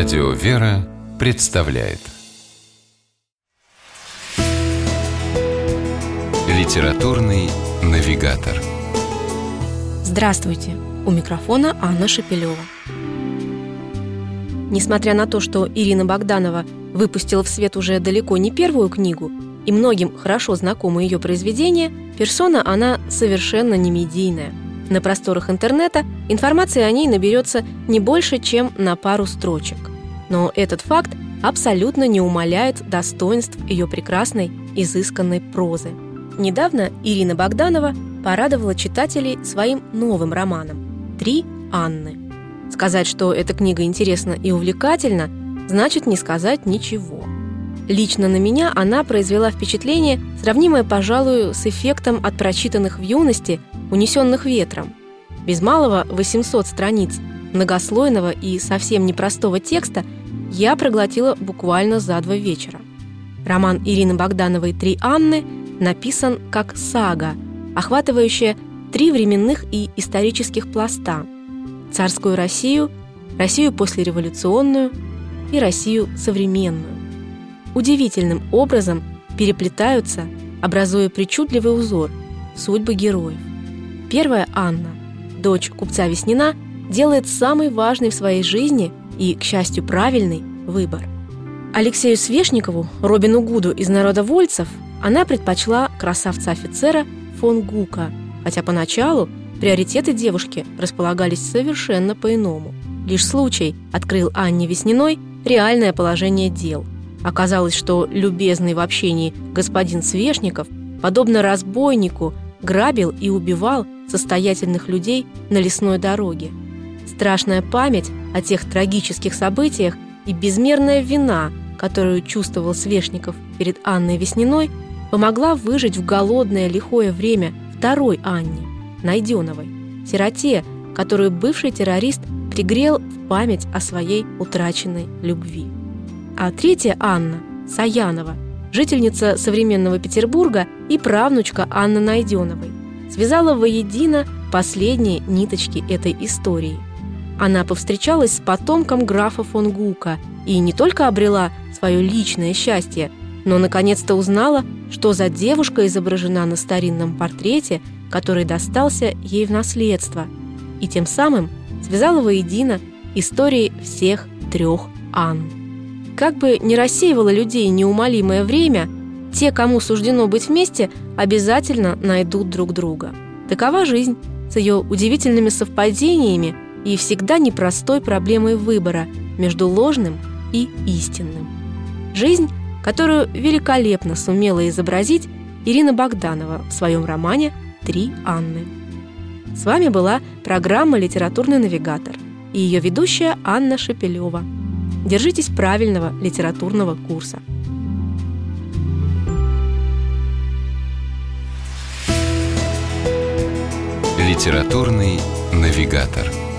Радио «Вера» представляет Литературный навигатор Здравствуйте! У микрофона Анна Шепелева. Несмотря на то, что Ирина Богданова выпустила в свет уже далеко не первую книгу, и многим хорошо знакомы ее произведения, персона она совершенно не медийная – на просторах интернета информации о ней наберется не больше, чем на пару строчек. Но этот факт абсолютно не умаляет достоинств ее прекрасной, изысканной прозы. Недавно Ирина Богданова порадовала читателей своим новым романом «Три Анны». Сказать, что эта книга интересна и увлекательна, значит не сказать ничего. Лично на меня она произвела впечатление, сравнимое, пожалуй, с эффектом от прочитанных в юности унесенных ветром. Без малого 800 страниц многослойного и совсем непростого текста я проглотила буквально за два вечера. Роман Ирины Богдановой «Три Анны» написан как сага, охватывающая три временных и исторических пласта – царскую Россию, Россию послереволюционную и Россию современную. Удивительным образом переплетаются, образуя причудливый узор, судьбы героев. Первая Анна, дочь купца Веснина, делает самый важный в своей жизни и, к счастью, правильный выбор. Алексею Свешникову, Робину Гуду из народа вольцев, она предпочла красавца-офицера фон Гука, хотя поначалу приоритеты девушки располагались совершенно по-иному. Лишь случай открыл Анне Весниной реальное положение дел. Оказалось, что любезный в общении господин Свешников, подобно разбойнику, грабил и убивал состоятельных людей на лесной дороге. Страшная память о тех трагических событиях и безмерная вина, которую чувствовал Свешников перед Анной Весниной, помогла выжить в голодное лихое время второй Анне, Найденовой, сироте, которую бывший террорист пригрел в память о своей утраченной любви. А третья Анна, Саянова, жительница современного Петербурга и правнучка Анны Найденовой, связала воедино последние ниточки этой истории. Она повстречалась с потомком графа фон Гука и не только обрела свое личное счастье, но наконец-то узнала, что за девушка изображена на старинном портрете, который достался ей в наследство, и тем самым связала воедино истории всех трех Ан. Как бы не рассеивало людей неумолимое время – те, кому суждено быть вместе, обязательно найдут друг друга. Такова жизнь с ее удивительными совпадениями и всегда непростой проблемой выбора между ложным и истинным. Жизнь, которую великолепно сумела изобразить Ирина Богданова в своем романе «Три Анны». С вами была программа «Литературный навигатор» и ее ведущая Анна Шепелева. Держитесь правильного литературного курса – Литературный навигатор.